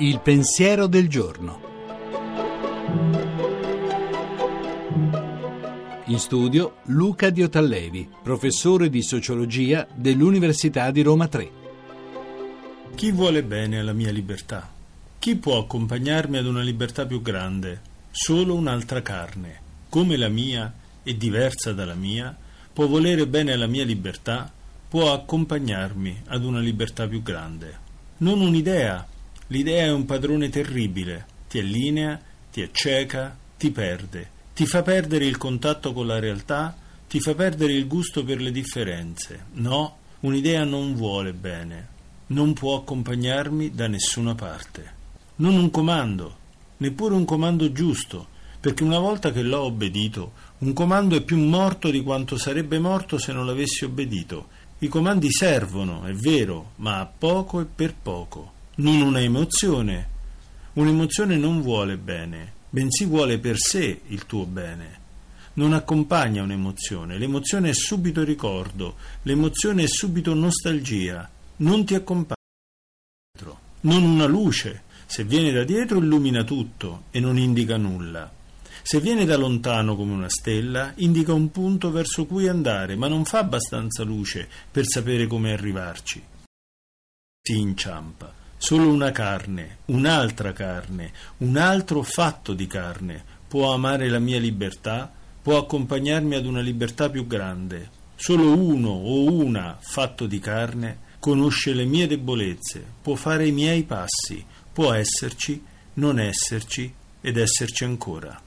Il pensiero del giorno. In studio Luca Diotallevi, professore di sociologia dell'Università di Roma 3. Chi vuole bene alla mia libertà? Chi può accompagnarmi ad una libertà più grande? Solo un'altra carne, come la mia e diversa dalla mia, può volere bene alla mia libertà, può accompagnarmi ad una libertà più grande. Non un'idea. L'idea è un padrone terribile, ti allinea, ti acceca, ti perde ti fa perdere il contatto con la realtà, ti fa perdere il gusto per le differenze. No, un'idea non vuole bene, non può accompagnarmi da nessuna parte. Non un comando, neppure un comando giusto, perché una volta che l'ho obbedito, un comando è più morto di quanto sarebbe morto se non l'avessi obbedito. I comandi servono, è vero, ma a poco e per poco. Non una emozione. Un'emozione non vuole bene, bensì vuole per sé il tuo bene. Non accompagna un'emozione, l'emozione è subito ricordo, l'emozione è subito nostalgia, non ti accompagna. Non una luce, se viene da dietro illumina tutto e non indica nulla. Se viene da lontano come una stella, indica un punto verso cui andare, ma non fa abbastanza luce per sapere come arrivarci. Si inciampa. Solo una carne, un'altra carne, un altro fatto di carne può amare la mia libertà, può accompagnarmi ad una libertà più grande. Solo uno o una fatto di carne conosce le mie debolezze, può fare i miei passi, può esserci, non esserci ed esserci ancora.